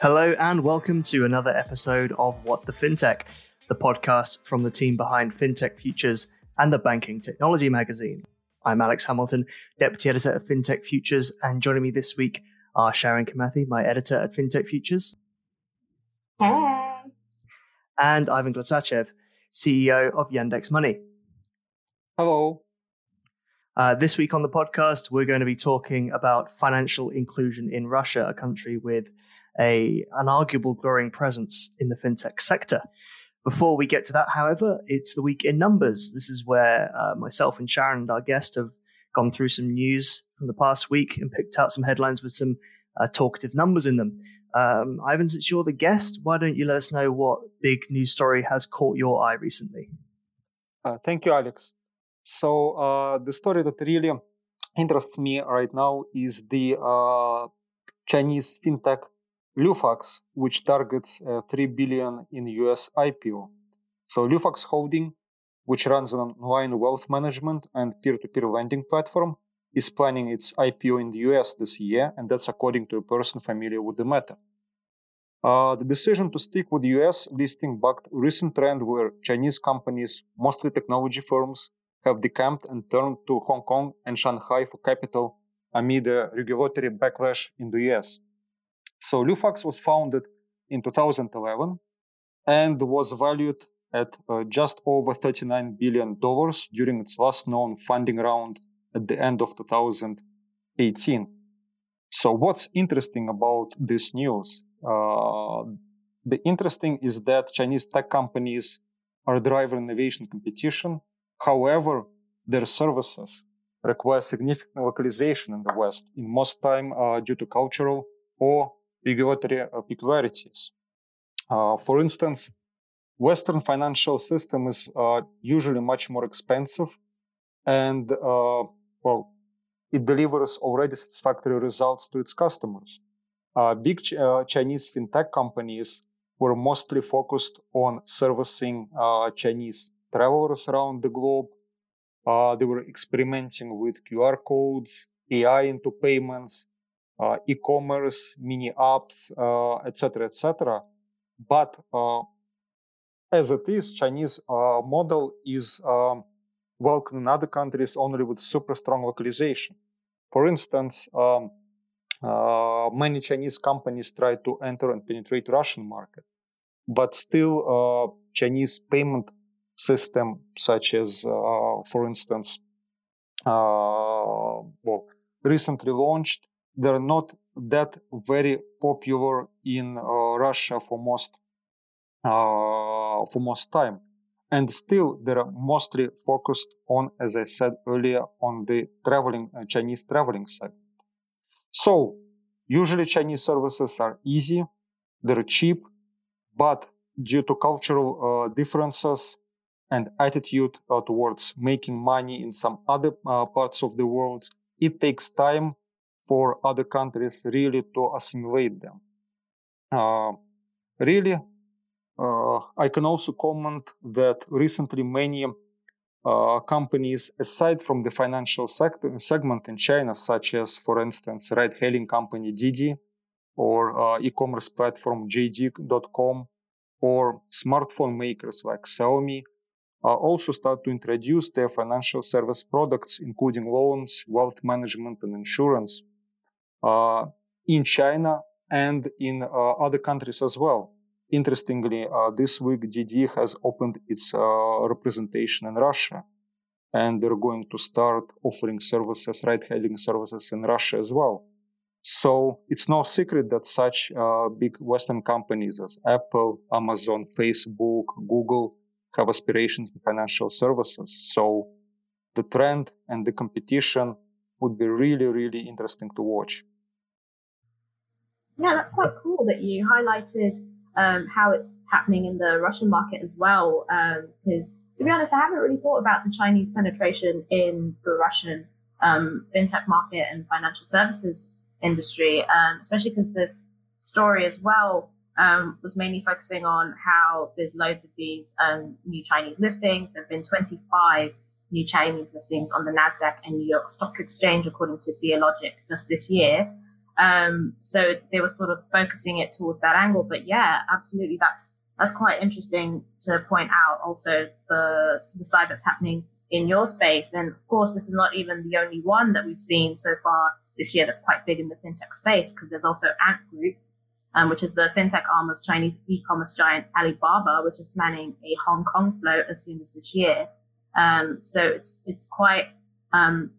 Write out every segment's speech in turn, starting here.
Hello, and welcome to another episode of What the FinTech, the podcast from the team behind FinTech Futures and the Banking Technology magazine. I'm Alex Hamilton, Deputy Editor of FinTech Futures, and joining me this week are Sharon Kimathi, my editor at FinTech Futures. And Ivan Glotsachev, CEO of Yandex Money. Hello. Uh, this week on the podcast, we're going to be talking about financial inclusion in Russia, a country with a an arguable growing presence in the fintech sector. Before we get to that, however, it's the week in numbers. This is where uh, myself and Sharon and our guest have gone through some news from the past week and picked out some headlines with some uh, talkative numbers in them. Um, Ivan, since you're the guest, why don't you let us know what big news story has caught your eye recently? Uh, thank you, Alex. So uh, the story that really interests me right now is the uh, Chinese fintech Lufax, which targets uh, 3 billion in US IPO. So Lufax Holding, which runs an online wealth management and peer-to-peer lending platform, is planning its IPO in the US this year, and that's according to a person familiar with the matter. Uh, the decision to stick with US listing backed a recent trend where Chinese companies, mostly technology firms, have decamped and turned to Hong Kong and Shanghai for capital amid a regulatory backlash in the US. So Lufax was founded in 2011 and was valued at uh, just over $39 billion during its last known funding round at the end of 2018. So, what's interesting about this news? Uh, the interesting is that Chinese tech companies are driving innovation competition However, their services require significant localization in the West, in most time uh, due to cultural or regulatory uh, peculiarities. Uh, for instance, Western financial system is uh, usually much more expensive, and uh, well, it delivers already satisfactory results to its customers. Uh, big ch- Chinese fintech companies were mostly focused on servicing Chinese travelers around the globe. Uh, they were experimenting with QR codes, AI into payments, uh, e-commerce, mini apps, etc., etc. But as it is, Chinese model is welcome in other countries only with super strong localization. For instance, um, uh, many Chinese companies try to enter and penetrate Russian market, but still uh, Chinese payment system, such as, uh, for instance, well, recently launched. They're not that very popular in uh, Russia for most for most time. And still they're mostly focused on as i said earlier on the traveling uh, chinese traveling segment so usually chinese services are easy they're cheap but due to cultural uh, differences and attitude uh, towards making money in some other uh, parts of the world, it takes time for other countries really to assimilate them. Uh, really, uh, I can also comment that recently many uh, companies, aside from the financial sector, segment in China, such as, for instance, ride-hailing company Didi or uh, e-commerce platform JD.com or smartphone makers like Xiaomi, uh, also start to introduce their financial service products, including loans, wealth management, and insurance, in China and in uh, other countries as well. Interestingly, uh, this week Didi has opened its uh, representation in Russia, and they're going to start offering services, ride-hailing services in Russia as well. So it's no secret that such uh, big Western companies as Apple, Amazon, Facebook, Google have aspirations in financial services. So the trend and the competition would be really, really interesting to watch. Yeah, that's quite cool that you highlighted um, how it's happening in the Russian market as well. Because um, to be honest, I haven't really thought about the Chinese penetration in the Russian um, fintech market and financial services industry, um, especially because this story as well um, was mainly focusing on how there's loads of these um, new Chinese listings. There have been 25 new Chinese listings on the Nasdaq and New York Stock Exchange, according to Dealogic, just this year. Um, so they were sort of focusing it towards that angle. But yeah, absolutely, that's that's quite interesting to point out. Also, the the side that's happening in your space, and of course, this is not even the only one that we've seen so far this year that's quite big in the fintech space because there's also Ant Group, um, which is the fintech arm of Chinese e-commerce giant Alibaba, which is planning a Hong Kong float as soon as this year. Um, so it's it's quite, um,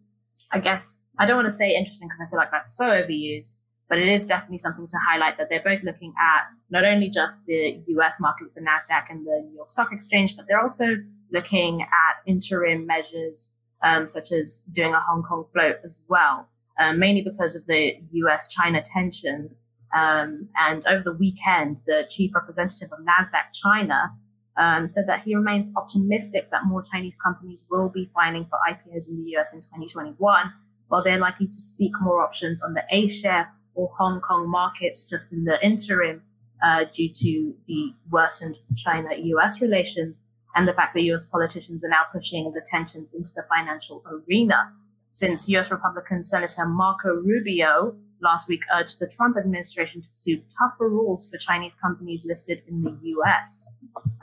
I guess, I don't want to say interesting because I feel like that's so overused, but it is definitely something to highlight that they're both looking at not only just the US market with the NASDAQ and the New York Stock Exchange, but they're also looking at interim measures um, such as doing a Hong Kong float as well, um, mainly because of the US China tensions. Um, and over the weekend, the chief representative of NASDAQ China um, said that he remains optimistic that more Chinese companies will be filing for IPOs in the US in 2021, while they're likely to seek more options on the A share or Hong Kong markets just in the interim uh, due to the worsened China US relations and the fact that US politicians are now pushing the tensions into the financial arena. Since US Republican Senator Marco Rubio last week urged the Trump administration to pursue tougher rules for Chinese companies listed in the US.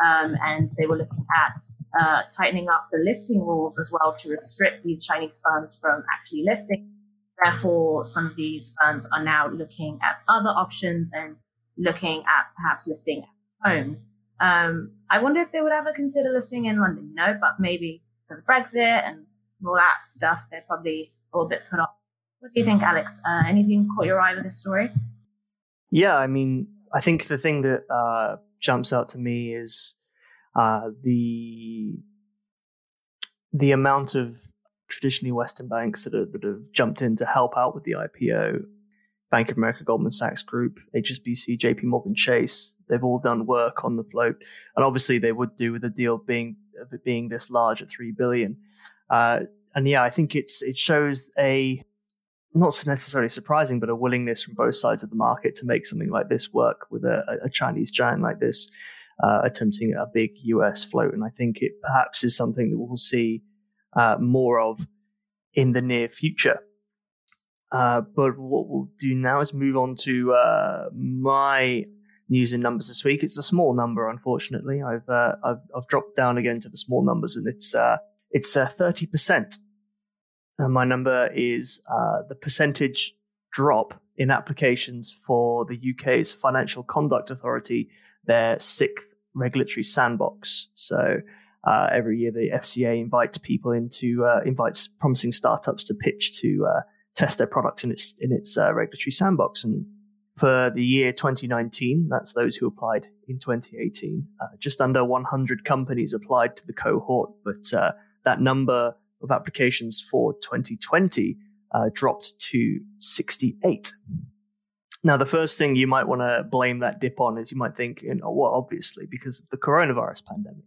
Um, and they were looking at uh, tightening up the listing rules as well to restrict these Chinese firms from actually listing. Therefore, some of these firms are now looking at other options and looking at perhaps listing at home. Um, I wonder if they would ever consider listing in London, you know, but maybe for the Brexit and all that stuff, they're probably all a bit put off what do you think, Alex? Uh, anything caught your eye with this story? Yeah, I mean, I think the thing that uh, jumps out to me is uh, the the amount of traditionally Western banks that, are, that have jumped in to help out with the IPO. Bank of America, Goldman Sachs Group, HSBC, JP Morgan Chase, they've all done work on the float. And obviously they would do with the deal being being this large at three billion. Uh, and yeah, I think it's it shows a not necessarily surprising, but a willingness from both sides of the market to make something like this work with a, a Chinese giant like this uh, attempting a big US float. And I think it perhaps is something that we'll see uh, more of in the near future. Uh, but what we'll do now is move on to uh, my news and numbers this week. It's a small number, unfortunately. I've uh, I've, I've, dropped down again to the small numbers, and it's uh, it's thirty percent and my number is uh, the percentage drop in applications for the UK's Financial Conduct Authority, their sixth regulatory sandbox. So uh, every year the FCA invites people into uh, invites promising startups to pitch to uh, test their products in its in its uh, regulatory sandbox. And for the year 2019, that's those who applied in 2018. Uh, just under 100 companies applied to the cohort, but that number of applications for 2020 uh, dropped to 68. Now, the first thing you might want to blame that dip on is you might think, you know, well, obviously because of the coronavirus pandemic.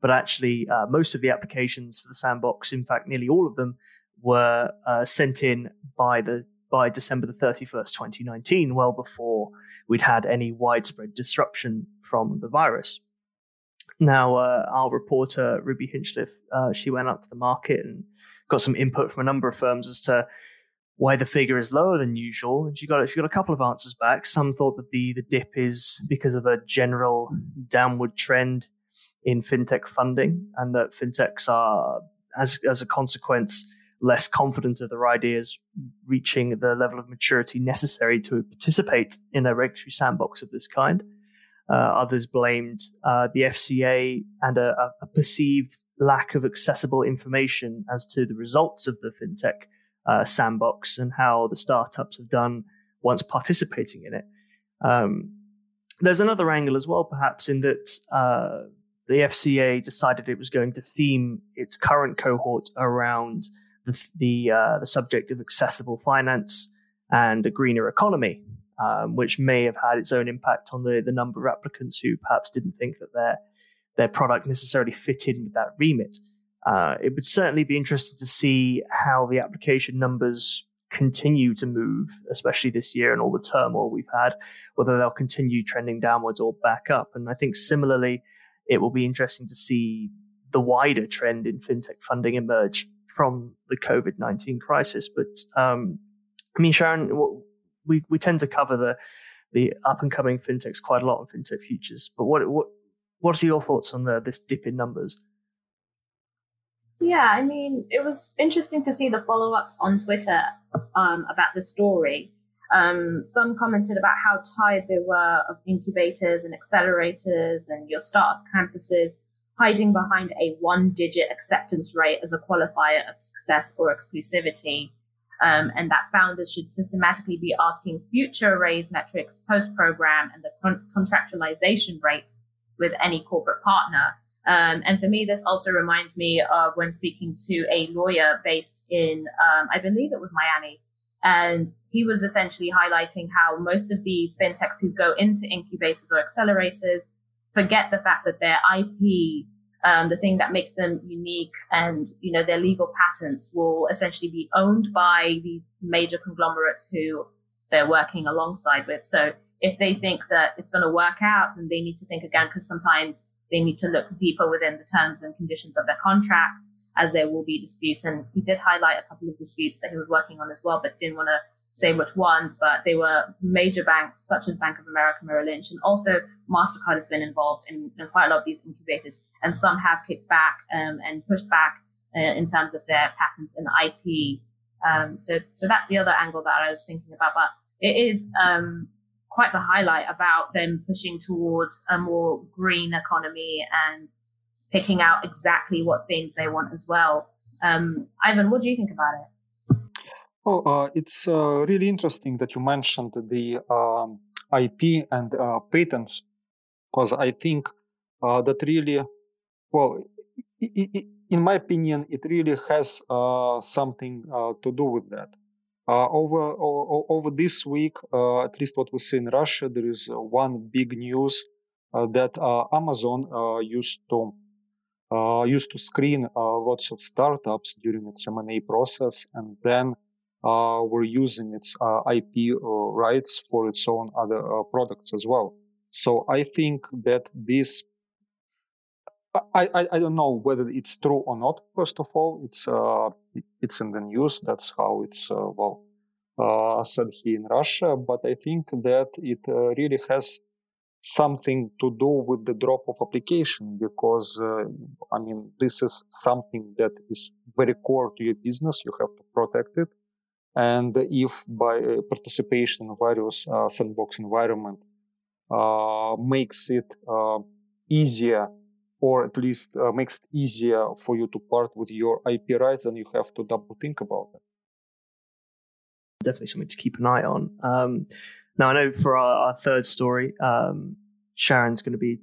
But actually, uh, most of the applications for the sandbox, in fact, nearly all of them, were uh, sent in by the by December the 31st, 2019, well before we'd had any widespread disruption from the virus. Now, uh, our reporter, Ruby Hinchliffe, uh, she went out to the market and got some input from a number of firms as to why the figure is lower than usual. And she got she got a couple of answers back. Some thought that the, the dip is because of a general downward trend in fintech funding, and that fintechs are, as as a consequence, less confident of their ideas reaching the level of maturity necessary to participate in a regulatory sandbox of this kind. Uh, others blamed uh, the FCA and a, a, perceived lack of accessible information as to the results of the fintech uh, sandbox and how the startups have done once participating in it. Um, there's another angle as well, perhaps, in that uh, the FCA decided it was going to theme its current cohort around the the, uh, the subject of accessible finance and a greener economy um, which may have had its own impact on the, the number of applicants who perhaps didn't think that their their product necessarily fit in with that remit. Uh, it would certainly be interesting to see how the application numbers continue to move, especially this year and all the turmoil we've had, whether they'll continue trending downwards or back up. And I think similarly, it will be interesting to see the wider trend in fintech funding emerge from the COVID 19 crisis. But um, I mean, Sharon, what, we we tend to cover the the up and coming fintechs quite a lot on fintech futures. But what what what are your thoughts on the this dip in numbers? Yeah, I mean, it was interesting to see the follow ups on Twitter um, about the story. Um, some commented about how tired they were of incubators and accelerators and your startup campuses hiding behind a one digit acceptance rate as a qualifier of success or exclusivity. Um, and that founders should systematically be asking future raise metrics post program and the con- contractualization rate with any corporate partner. Um, and for me, this also reminds me of when speaking to a lawyer based in, um, I believe it was Miami. And he was essentially highlighting how most of these fintechs who go into incubators or accelerators forget the fact that their IP, um, the thing that makes them unique and, you know, their legal patents will essentially be owned by these major conglomerates who they're working alongside with. So if they think that it's going to work out, then they need to think again, because sometimes they need to look deeper within the terms and conditions of their contract as there will be disputes. And he did highlight a couple of disputes that he was working on as well, but didn't want to say which ones, but they were major banks such as Bank of America, Merrill Lynch, and also MasterCard has been involved in, in quite a lot of these incubators. And some have kicked back um, and pushed back uh, in terms of their patents and IP. Um, so, so that's the other angle that I was thinking about. But it is um, quite the highlight about them pushing towards a more green economy and picking out exactly what themes they want as well. Um, Ivan, what do you think about it? Oh, uh, it's uh, really interesting that you mentioned the um, IP and uh, patents, because I think uh, that really, well, in my opinion, it really has uh, something uh, to do with that. Over over this week, at least what we see in Russia, there is one big news that Amazon used to used to screen lots of startups during its M&A process, and then uh, were using its uh, IP uh, rights for its own other products as well. So I think that this I, I, I, don't know whether it's true or not. First of all, it's uh, it's in the news. That's how it's uh, well uh, said here in Russia. But I think that it uh, really has something to do with the drop of application because uh, I mean this is something that is very core to your business. You have to protect it, and if by uh, participation in various sandbox environment makes it easier or at least uh, makes it easier for you to part with your IP rights, and you have to double think about it. Definitely something to keep an eye on. Um, now, I know for our, our third story, um, Sharon's going to be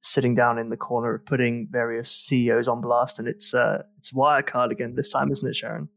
sitting down in the corner of putting various CEOs on blast, and it's uh, it's Wirecard again this time, isn't it, Sharon?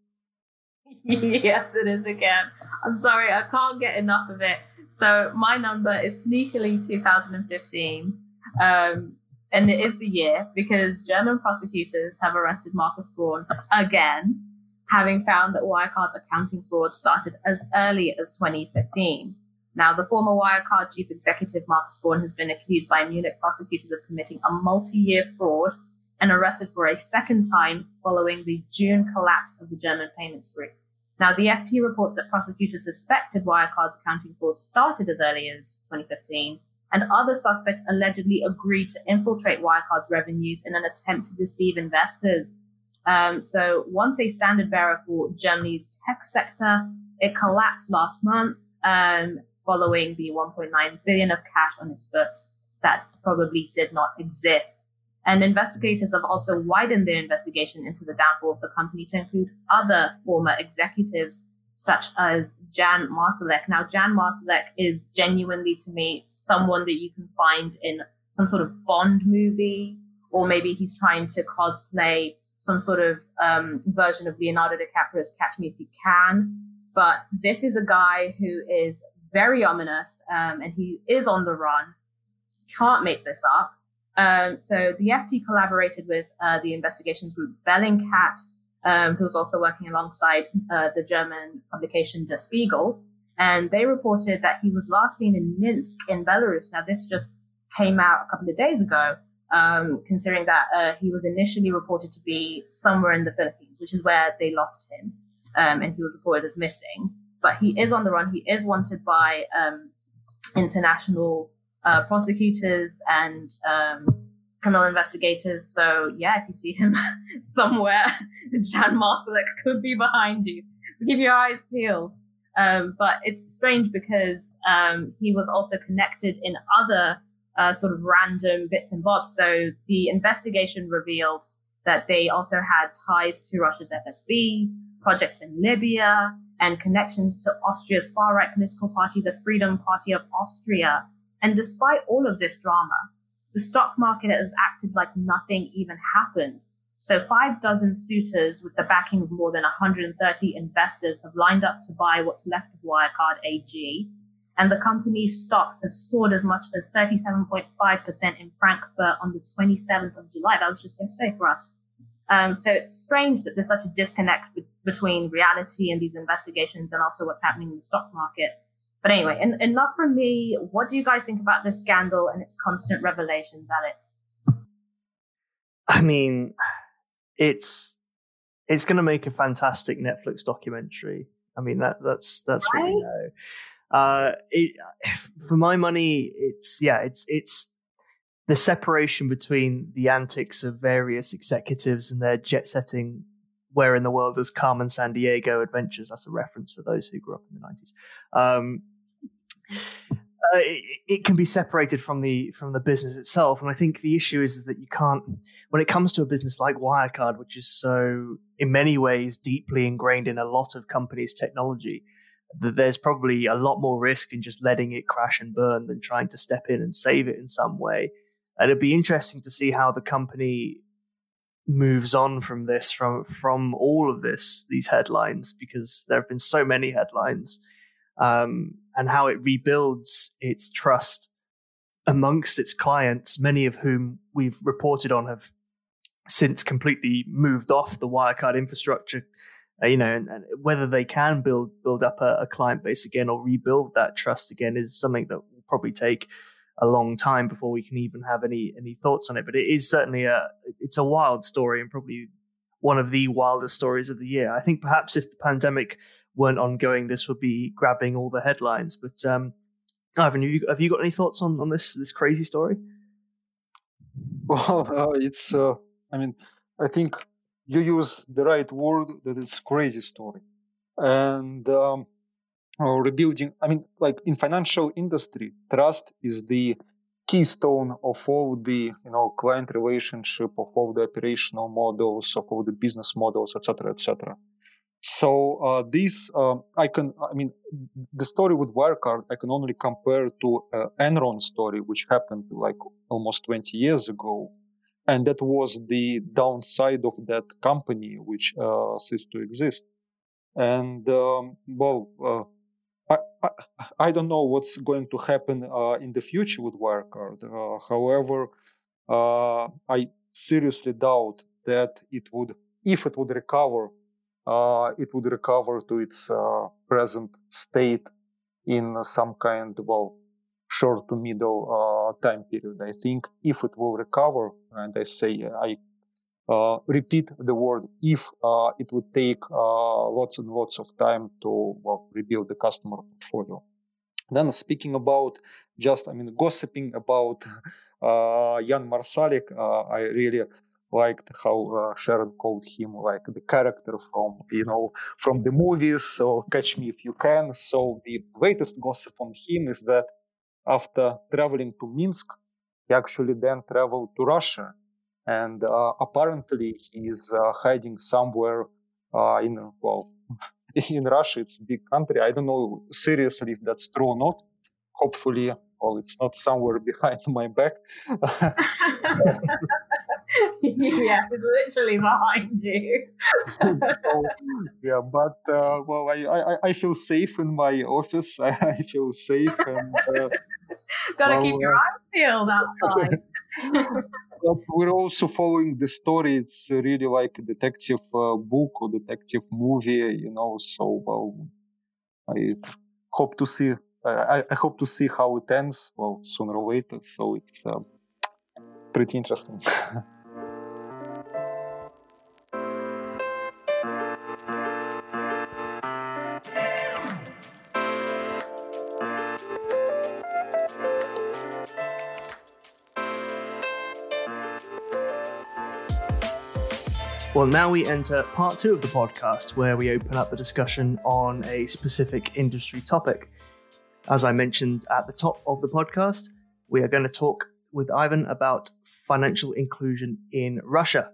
yes, it is again. I'm sorry, I can't get enough of it. So my number is sneakily 2015. Um, and it is the year because German prosecutors have arrested Markus Braun again, having found that Wirecard's accounting fraud started as early as 2015. Now, the former Wirecard chief executive Markus Braun has been accused by Munich prosecutors of committing a multi-year fraud and arrested for a second time following the June collapse of the German payments group. Now, the FT reports that prosecutors suspected Wirecard's accounting fraud started as early as 2015 and other suspects allegedly agreed to infiltrate Wirecard's revenues in an attempt to deceive investors. Um, so once a standard bearer for Germany's tech sector, it collapsed last month um, following the 1.9 billion of cash on its books that probably did not exist. And investigators have also widened their investigation into the downfall of the company to include other former executives such as Jan Marsalek. Now, Jan Marsalek is genuinely to me someone that you can find in some sort of Bond movie, or maybe he's trying to cosplay some sort of um, version of Leonardo DiCaprio's Catch Me If You Can. But this is a guy who is very ominous um, and he is on the run. Can't make this up. Um, so the FT collaborated with uh, the investigations group Bellingcat um, who's also working alongside uh, the German publication Der Spiegel. And they reported that he was last seen in Minsk in Belarus. Now, this just came out a couple of days ago, um, considering that uh, he was initially reported to be somewhere in the Philippines, which is where they lost him. Um, and he was reported as missing. but he is on the run. He is wanted by um, international uh, prosecutors and um, criminal investigators. So yeah, if you see him somewhere, Jan Marsalek could be behind you. So keep your eyes peeled. Um, but it's strange because um, he was also connected in other uh, sort of random bits and bobs. So the investigation revealed that they also had ties to Russia's FSB, projects in Libya, and connections to Austria's far right political party, the Freedom Party of Austria. And despite all of this drama, the stock market has acted like nothing even happened. So five dozen suitors with the backing of more than 130 investors have lined up to buy what's left of Wirecard AG. And the company's stocks have soared as much as 37.5% in Frankfurt on the 27th of July. That was just yesterday for us. Um, so it's strange that there's such a disconnect between reality and these investigations and also what's happening in the stock market. But anyway, en- enough from me. What do you guys think about this scandal and its constant revelations, Alex? I mean, it's it's going to make a fantastic Netflix documentary. I mean that that's that's right? what we know. Uh, it, for my money, it's yeah, it's it's the separation between the antics of various executives and their jet setting where in the world does Carmen Sandiego adventures? That's a reference for those who grew up in the nineties. Um, uh, it, it, can be separated from the from the business itself, and I think the issue is, is that you can't. When it comes to a business like Wirecard, which is so in many ways deeply ingrained in a lot of companies' technology, that there's probably a lot more risk in just letting it crash and burn than trying to step in and save it in some way. And it'd be interesting to see how the company moves on from this, from from all of this, these headlines, because there have been so many headlines, um, and how it rebuilds its trust amongst its clients, many of whom we've reported on have since completely moved off the Wirecard infrastructure. Uh, you know, and, and, whether they can build build up a, a client base again or rebuild that trust again is something that will probably take a long time before we can even have any any thoughts on it. But it is certainly a it's a wild story and probably one of the wildest stories of the year. I think perhaps if the pandemic weren't ongoing, this would be grabbing all the headlines. But um, Ivan, have you, have you got any thoughts on on this this crazy story? Well, uh, it's uh, I mean I think you use the right word that it's crazy story, and. Um, or rebuilding i mean like in financial industry trust is the keystone of all the you know client relationship of all the operational models of all the business models etc etc so uh, this uh, i can i mean the story with wirecard i can only compare to uh, enron story which happened like almost 20 years ago. And that was the downside of that company which uh, ceased to exist. And um, well uh, I, I, don't know what's going to happen uh, in the future with Wirecard. Uh, however, uh, I seriously doubt that it would, if it would recover, uh, it would recover to its uh, present state in some kind of well, short to middle uh, time period. I think if it will recover, and I say I uh, repeat the word if uh, it would take uh, lots and lots of time to well, rebuild the customer portfolio. Then speaking about just, I mean, gossiping about Jan Marsalek, I really liked how uh, Sharon called him like the character from you know from the movies. So catch me if you can. So the latest gossip on him is that after traveling to Minsk, he actually then traveled to Russia and uh, apparently he's uh, hiding somewhere uh, in well in Russia. It's a big country. I don't know seriously if that's true or not. Hopefully, well, it's not somewhere behind my back. yeah, it's literally behind you. so, yeah, but uh, well, I, I I feel safe in my office. I, feel safe and. Uh, Gotta well, keep your eyes peeled outside we're also following the story. It's really like a detective uh, book or detective movie, you know. So well, I hope to see. I, I hope to see how it ends. Well, sooner or later. So it's uh, pretty interesting. Well, now we enter part two of the podcast where we open up the discussion on a specific industry topic. As I mentioned at the top of the podcast, we are going to talk with Ivan about financial inclusion in Russia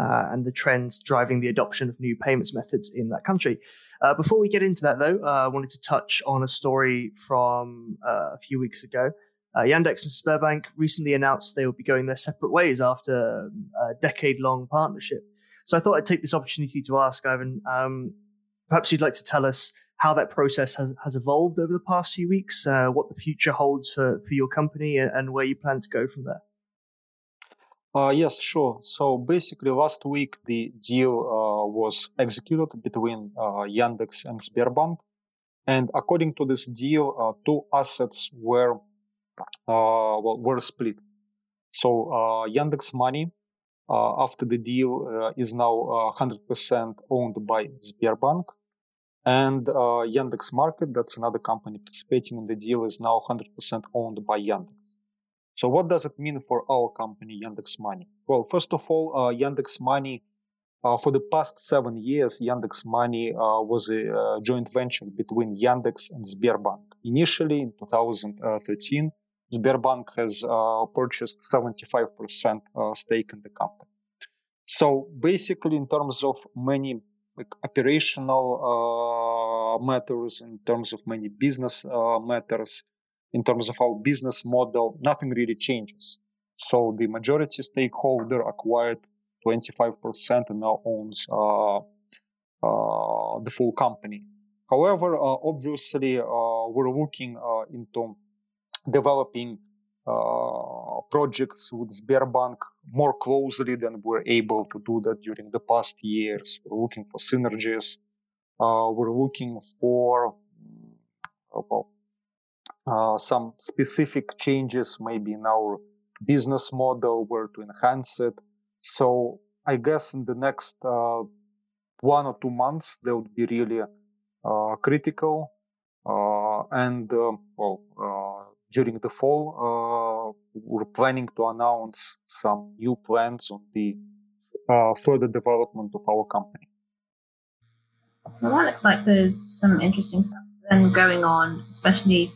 uh, and the trends driving the adoption of new payments methods in that country. Uh, before we get into that, though, uh, I wanted to touch on a story from uh, a few weeks ago. Uh, Yandex and Sberbank recently announced they will be going their separate ways after a decade long partnership. So I thought I'd take this opportunity to ask Ivan, um, perhaps you'd like to tell us how that process has, has evolved over the past few weeks, uh, what the future holds for, for your company, and, and where you plan to go from there. Uh, yes, sure. So basically, last week the deal uh, was executed between uh, Yandex and Sberbank, and according to this deal, uh, two assets were well, were split. So uh, Yandex Money, uh, after the deal, is now 100% owned by Sberbank, and Yandex Market, that's another company participating in the deal, is now 100% owned by Yandex. So what does it mean for our company, Yandex Money? Well, first of all, uh, Yandex Money, uh, for the past seven years, Yandex Money uh, was a joint venture between Yandex and Sberbank. Initially, in 2013, Sberbank has purchased 75% uh, stake in the company. So basically, in terms of many like operational matters, in terms of many business matters, in terms of our business model, nothing really changes. So the majority stakeholder acquired 25% and now owns uh, uh, the full company. However, uh, obviously, we're looking into developing uh, projects with Sberbank more closely than we're able to do that during the past years. We're looking for synergies. Uh, we're looking for well, uh, some specific changes, maybe in our business model, where to enhance it. So I guess in the next uh, one or two months, they would be really uh, critical. Uh, and well, during the fall, uh, we're planning to announce some new plans on the uh, further development of our company. Well, that looks like there's some interesting stuff then going on, especially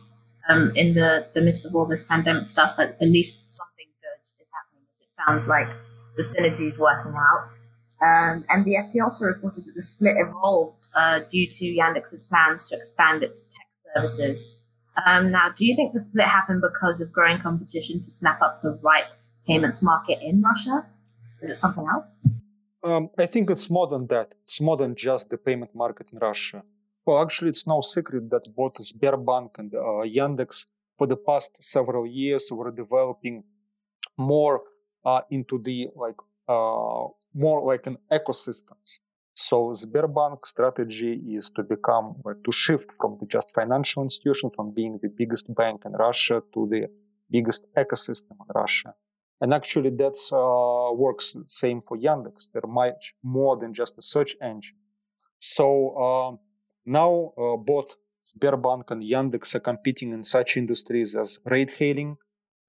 um, in the, the midst of all this pandemic stuff. At, at least something good is happening, as it sounds like the synergy is working out. Um, and the FT also reported that the split evolved uh, due to Yandex's plans to expand its tech services um, now, do you think the split happened because of growing competition to snap up the right payments market in Russia? Is it something else? Um, I think it's more than that. It's more than just the payment market in Russia. Well, actually, it's no secret that both Sberbank and uh, Yandex, for the past several years, were developing more uh, into the like uh, more like an ecosystems. So Sberbank strategy is to become, to shift from the just financial institution, from being the biggest bank in Russia to the biggest ecosystem in Russia. And actually, that uh, works same for Yandex. They're much more than just a search engine. So uh, now uh, both Sberbank and Yandex are competing in such industries as ride hailing,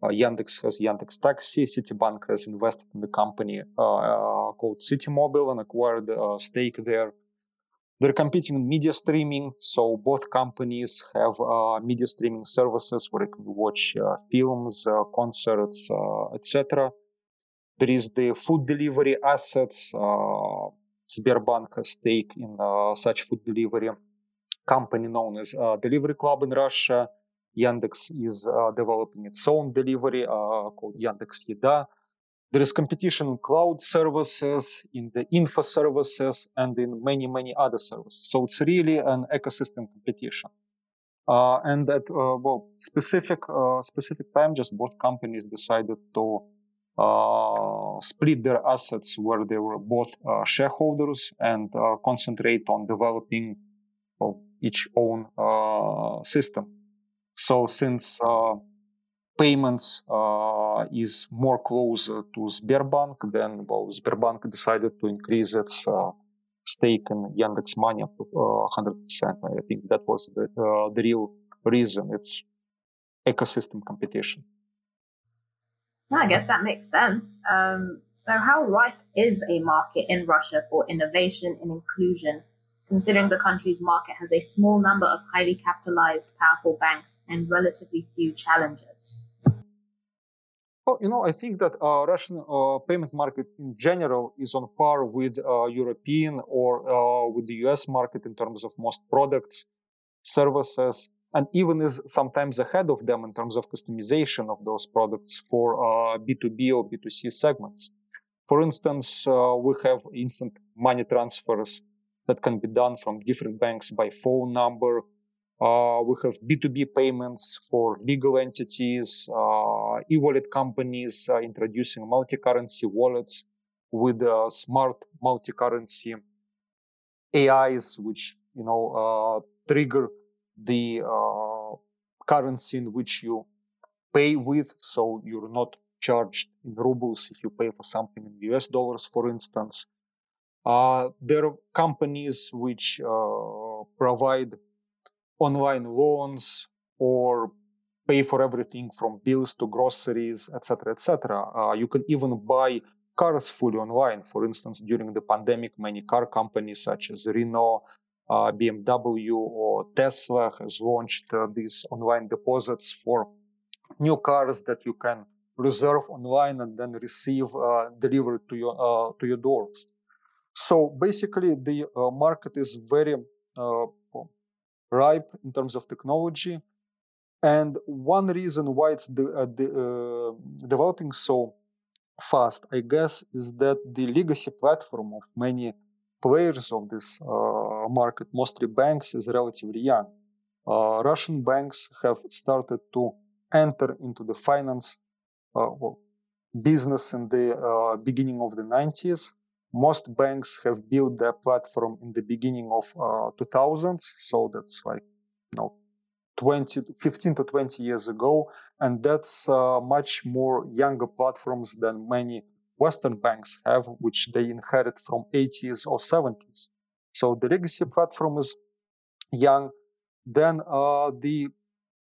Yandex has Yandex Taxi. Sberbank has invested in the company uh, uh, called Citymobil and acquired a stake there. They're competing in media streaming, so both companies have uh, media streaming services where you can watch uh, films, uh, concerts, etc. There is the food delivery assets. Sberbank has stake in such food delivery company known as Delivery Club in Russia. Yandex is uh, developing its own delivery uh, called Yandex Yeda. There is competition in cloud services, in the info services, and in many, many other services. So it's really an ecosystem competition. Uh, and at well specific specific time, just both companies decided to split their assets where they were both shareholders and concentrate on developing well, each own system. So since uh, payments uh, is more closer to Sberbank, then well, Sberbank decided to increase its uh, stake in Yandex Money up to 100%. I think that was the, the real reason. It's ecosystem competition. Yeah, I guess that makes sense. Um, so, how ripe is a market in Russia for innovation and inclusion, considering the country's market has a small number of highly capitalized, powerful banks and relatively few challengers? Well, you know, I think that uh, Russian uh, payment market in general is on par with uh, European or uh, with the US market in terms of most products, services, and even is sometimes ahead of them in terms of customization of those products for B2B uh, or B2C segments. For instance, uh, we have instant money transfers that can be done from different banks by phone number, uh, we have B2B payments for legal entities, uh, e-wallet companies uh, introducing multi-currency wallets with uh, smart multi-currency AIs, which you know uh, trigger the uh, currency in which you pay with, so you're not charged in rubles if you pay for something in US dollars, for instance. There are companies which provide online loans or pay for everything from bills to groceries, etc., etc. Uh, you can even buy cars fully online. For instance, during the pandemic, many car companies such as Renault, uh, BMW, or Tesla has launched uh, these online deposits for new cars that you can reserve online and then receive uh, delivered to your uh, to your doors. So basically, the uh, market is very ripe in terms of technology. And one reason why it's de- uh, de- uh, developing so fast, I guess, is that the legacy platform of many players of this uh, market, mostly banks, is relatively young. Uh, Russian banks have started to enter into the finance uh, business in the uh, beginning of the 90s most banks have built their platform in the beginning of uh, 2000s so that's like you know 20 15 to 20 years ago and that's uh, much more younger platforms than many western banks have which they inherit from 80s or 70s so the legacy platform is young. Then uh, the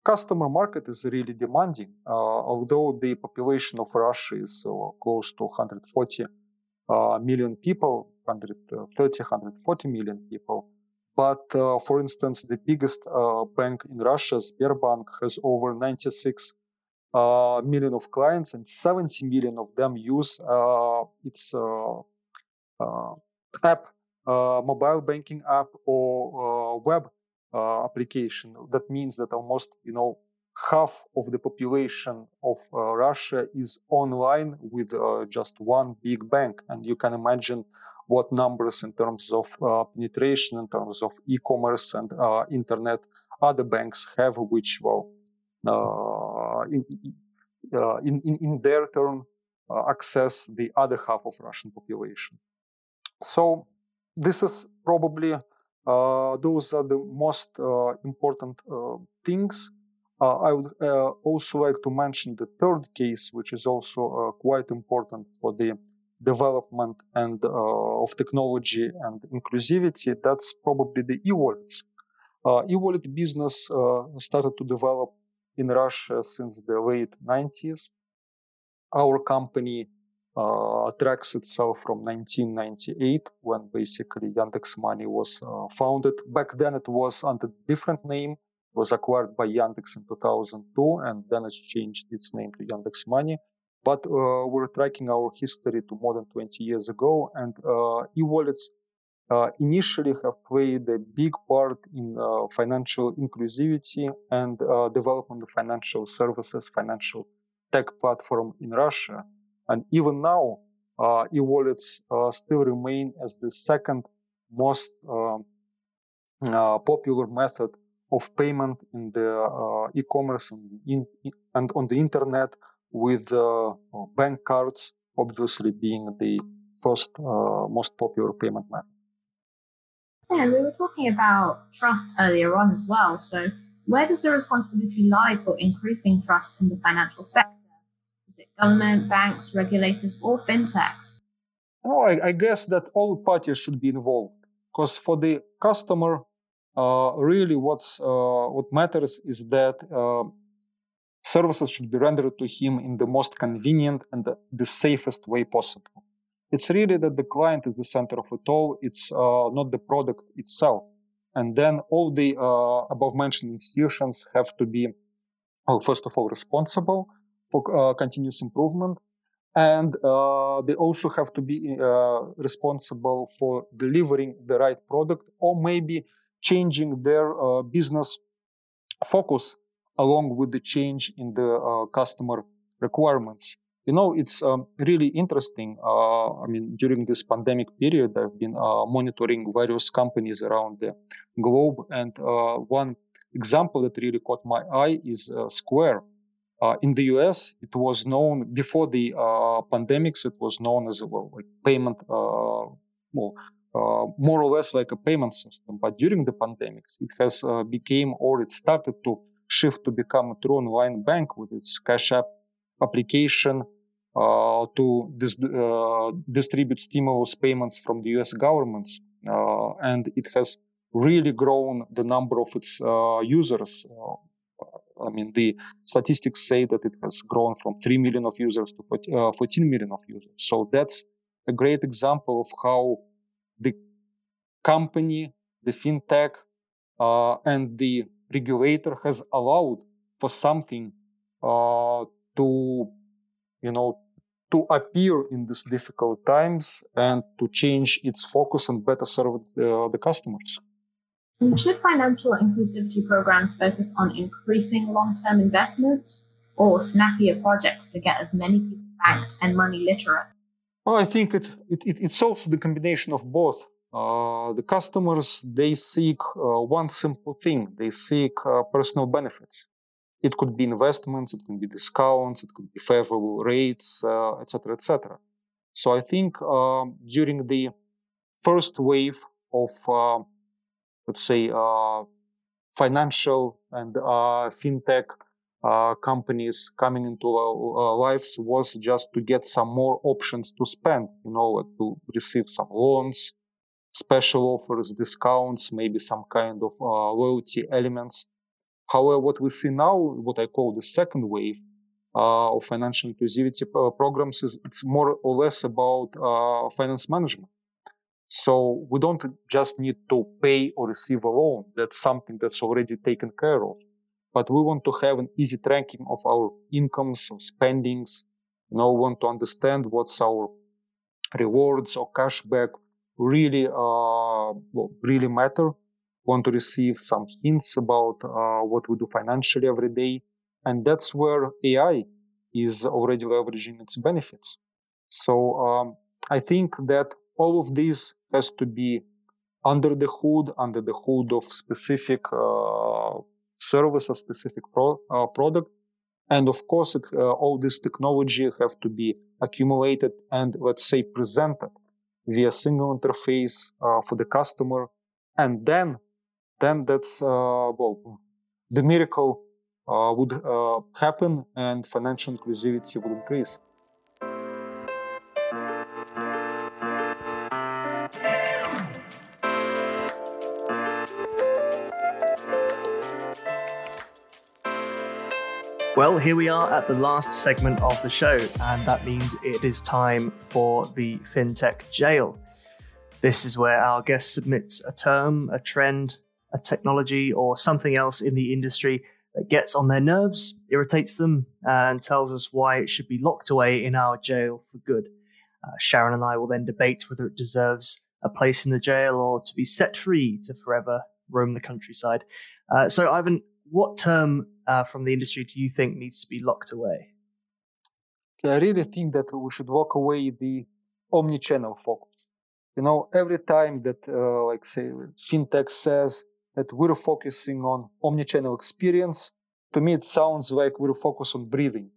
customer market is really demanding uh, although the population of russia is uh, close to 140 million people, 130, 140 million people. But uh, for instance, the biggest uh, bank in Russia, Sberbank, has over 96 uh, million of clients, and 70 million of them use its app, mobile banking app, or web application. That means that almost you know half of the population of uh, Russia is online with uh, just one big bank. And you can imagine what numbers in terms of uh, penetration, in terms of e commerce and uh, internet, other banks have, which will, uh, uh, in, in, in, their turn, access the other half of Russian population. So, this is probably those are the most important things uh, I would uh, also like to mention the third case, which is also uh, quite important for the development and of technology and inclusivity. That's probably the e-wallets. e-wallet business started to develop in Russia since the late 90s. Our company uh, tracks itself from 1998 when basically Yandex Money was uh, founded. Back then it was under different name was acquired by Yandex in 2002 and then it's changed its name to Yandex Money. But uh, we're tracking our history to more than 20 years ago, and uh, e-wallets uh, initially have played a big part in uh, financial inclusivity and uh, development of financial services, financial tech platform in Russia. And even now, uh, e-wallets still remain as the second most um, popular method of payment in the uh, e-commerce and, in, and on the internet with uh, bank cards obviously being the first uh, most popular payment method. And we were talking about trust earlier on as well. So where does the responsibility lie for increasing trust in the financial sector? Is it government, banks, regulators, or fintechs? I, I guess that all parties should be involved because for the customer, really what's uh, what matters is that uh, services should be rendered to him in the most convenient and the, safest way possible. It's really that the client is the center of it all. It's uh, not the product itself. And then all the uh, above mentioned institutions have to be, well, first of all, responsible for uh, continuous improvement. And uh, they also have to be uh, responsible for delivering the right product or maybe changing their uh, business focus along with the change in the customer requirements. You know it's um, really interesting uh, i mean during this pandemic period i've been uh, monitoring various companies around the globe. And uh, one example that really caught my eye is uh, square. Uh, in the us it was known before the uh, pandemics it was known as a well, like payment well more or less like a payment system but during the pandemics it has became or it started to shift to become a true online bank with its cash app application uh, to dis- distribute stimulus payments from the US governments. And it has really grown the number of its users. I mean, the statistics say that it has grown from 3 million of users to 14 million of users. So that's a great example of how the company, the fintech, uh, and the regulator has allowed for something uh, to, you know, to appear in these difficult times and to change its focus and better serve the, the customers. Should financial inclusivity programs focus on increasing long term investments or snappier projects to get as many people banked and money literate? Well, I think it, it, it it's also the combination of both. Uh, the customers they seek uh, one simple thing: they seek uh, personal benefits. It could be investments, it could be discounts, it could be favorable rates, etc., uh, etc. So I think um, during the first wave of, uh, let's say, uh, financial and fintech uh, companies coming into our lives was just to get some more options to spend, you know, to receive some loans, special offers, discounts, maybe some kind of uh, loyalty elements. However, what we see now, what I call the second wave uh, of financial inclusivity uh, programs, is it's more or less about uh, finance management. So we don't just need to pay or receive a loan. That's something that's already taken care of. But we want to have an easy tracking of our incomes or spendings. You know, want to understand what's our rewards or cashback really, uh, well, really matter want to receive some hints about uh, what we do financially every day. And that's where AI is already leveraging its benefits. So um, I think that all of this has to be under the hood, under the hood of specific uh, service or specific pro- uh, product. And of course, it, uh, all this technology have to be accumulated and let's say presented via single interface uh, for the customer. And then then that's uh, well, the miracle uh, would uh, happen and financial inclusivity would increase. Well, here we are at the last segment of the show, and that means it is time for the FinTech Jail. This is where our guest submits a term, a trend, a technology or something else in the industry that gets on their nerves, irritates them, and tells us why it should be locked away in our jail for good. Uh, Sharon and I will then debate whether it deserves a place in the jail or to be set free to forever roam the countryside. Uh, so, Ivan, what term uh, from the industry do you think needs to be locked away? I really think that we should lock away the omni-channel focus. You know, every time that, uh, like, say, fintech says that we're focusing on omni-channel experience. To me, it sounds like we're focused on breathing.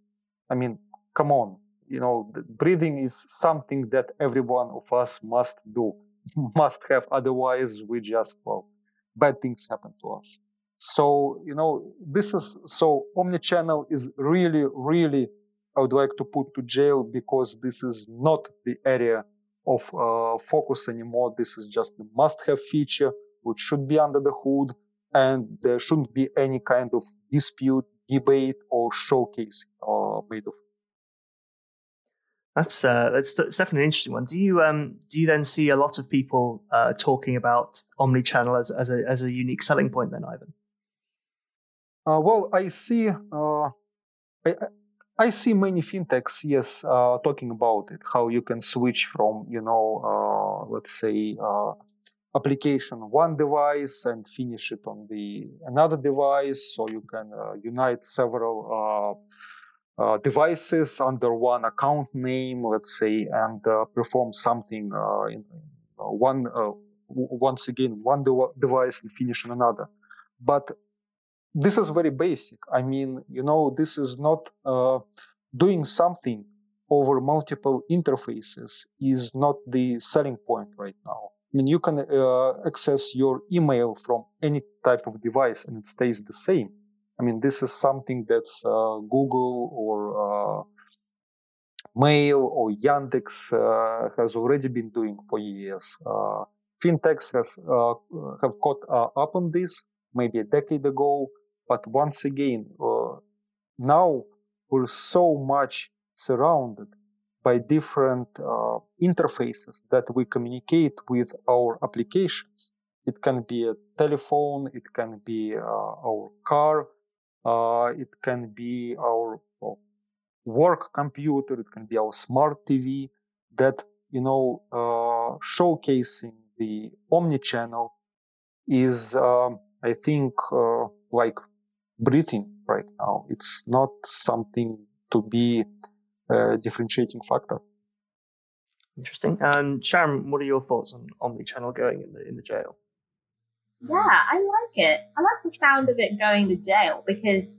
I mean, come on, you know, breathing is something that every one of us must do, must have. Otherwise, we just, well, bad things happen to us. So, you know, this is so omnichannel is really, really, I would like to put to jail because this is not the area of uh, focus anymore. This is just a must have feature which should be under the hood and there shouldn't be any kind of dispute debate or showcase uh, made of. That's uh, that's, definitely an interesting one. Do you um do you then see a lot of people uh, talking about omni-channel as as a as a unique selling point then, Ivan? Well, I see. I, I see many fintechs, yes, uh, talking about it. How you can switch from, you know, uh, let's say, uh, application one device and finish it on the another device, so you can unite several devices under one account name, let's say, and perform something in one once again one de- device and finish on another. But this is very basic. I mean, you know, this is not uh, doing something over multiple interfaces is not the selling point right now. I mean, you can uh, access your email from any type of device and it stays the same. I mean, this is something that's uh, Google or uh, Mail or Yandex uh, has already been doing for years. Uh, fintechs has have caught up on this maybe a decade ago but once again, uh, now we're so much surrounded by different uh, interfaces that we communicate with our applications. It can be a telephone, it can be uh, our car, uh, it can be our uh, work computer, it can be our smart TV. That you know, uh, showcasing the omni-channel is, um, I think, like breathing right now. It's not something to be a differentiating factor. Interesting. And Sharon, what are your thoughts on omni-channel going in the in the jail? Yeah, I like it. I like the sound of it going to jail because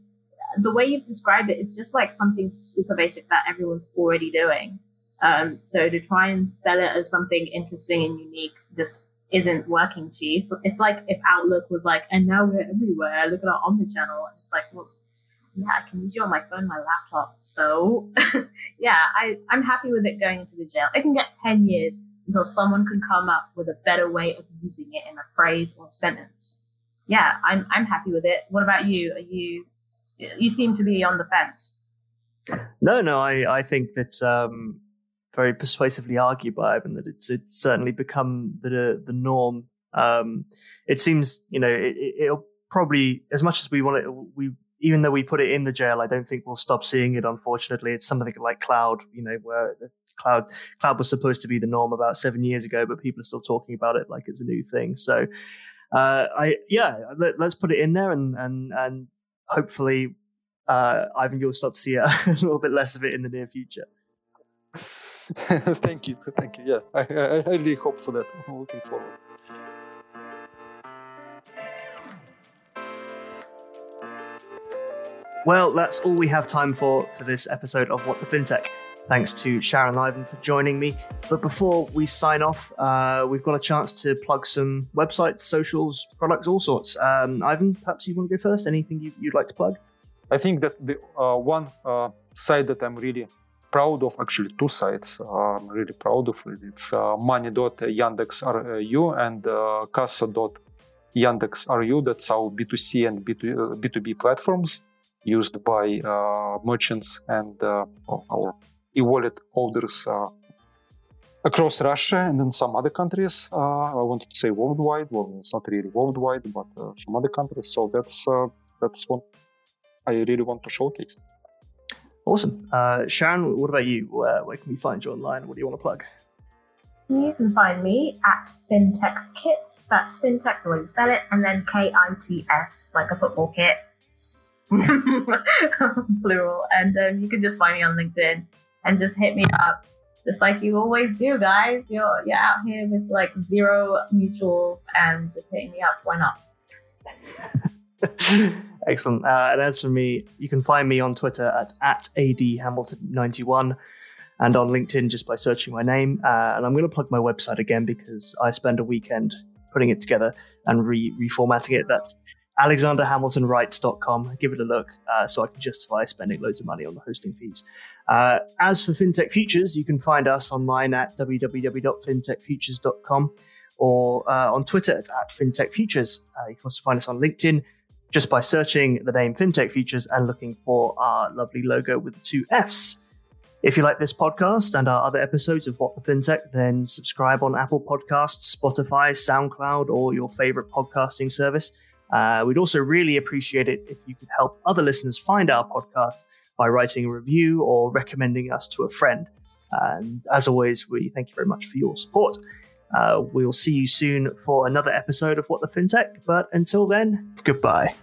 the way you've described it is just like something super basic that everyone's already doing. Um, so to try and sell it as something interesting and unique just isn't working, chief. It's like if Outlook was like, and now we're everywhere. Look at our omni-channel. It's like, well, yeah, I can use you on my phone, my laptop. So yeah, I, I'm happy with it going into the jail. It can get 10 years until someone can come up with a better way of using it in a phrase or sentence. Yeah, I'm, I'm happy with it. What about you? Are you, you seem to be on the fence. No, no, I, I think that, um, very persuasively argued by Ivan that it's it's certainly become the the norm. Um, it seems you know it, will probably as much as we want it we even though we put it in the jail, I don't think we'll stop seeing it. Unfortunately, it's something like cloud, you know, where cloud cloud was supposed to be the norm about seven years ago, but people are still talking about it like it's a new thing. So, uh, I yeah, let, us put it in there and and and hopefully, uh, Ivan, you'll start to see a little bit less of it in the near future. thank you, thank you. Yeah, I, I, I really hope for that. I'm looking forward. Well, that's all we have time for for this episode of What the FinTech. Thanks to Sharon Ivan for joining me. But before we sign off, uh, we've got a chance to plug some websites, socials, products, all sorts. Um, Ivan, perhaps you want to go first? Anything you, would like to plug? I think that the uh, one uh, site that I'm really proud of actually two sites. I'm really proud of it. It's uh, money.yandex.ru and uh. That's our B2C and B2, B2B platforms used by uh, merchants and uh, our e-wallet holders uh, across Russia and in some other countries. Uh, I wanted to say worldwide. Well, it's not really worldwide, but uh, some other countries. So that's uh, that's what I really want to showcase. Awesome. Uh, Sharon, what about you? Where, where, can we find you online? What do you want to plug? You can find me at FinTech Kits. That's FinTech, the way you spell it, and then K I T S, like a football kit. Plural. And um, you can just find me on LinkedIn and just hit me up, just like you always do, guys. You're, you're out here with like zero mutuals and just hitting me up. Why not? Excellent. Uh, and as for me, you can find me on Twitter at, at adhamilton91 and on LinkedIn just by searching my name. Uh, and I'm going to plug my website again because I spend a weekend putting it together and re- reformatting it. That's alexanderhamiltonwrites.com. Give it a look uh, so I can justify spending loads of money on the hosting fees. Uh, as for FinTech Futures, you can find us online at www.fintechfutures.com or uh, on Twitter at, at FinTech Futures. Uh, you can also find us on LinkedIn just by searching the name FinTech Futures and looking for our lovely logo with the two F's. If you like this podcast and our other episodes of What the FinTech, then subscribe on Apple Podcasts, Spotify, SoundCloud, or your favorite podcasting service. Uh, we'd also really appreciate it if you could help other listeners find our podcast by writing a review or recommending us to a friend. And as always, we thank you very much for your support. Uh, we'll see you soon for another episode of What the FinTech, but until then, goodbye.